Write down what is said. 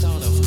Disciple,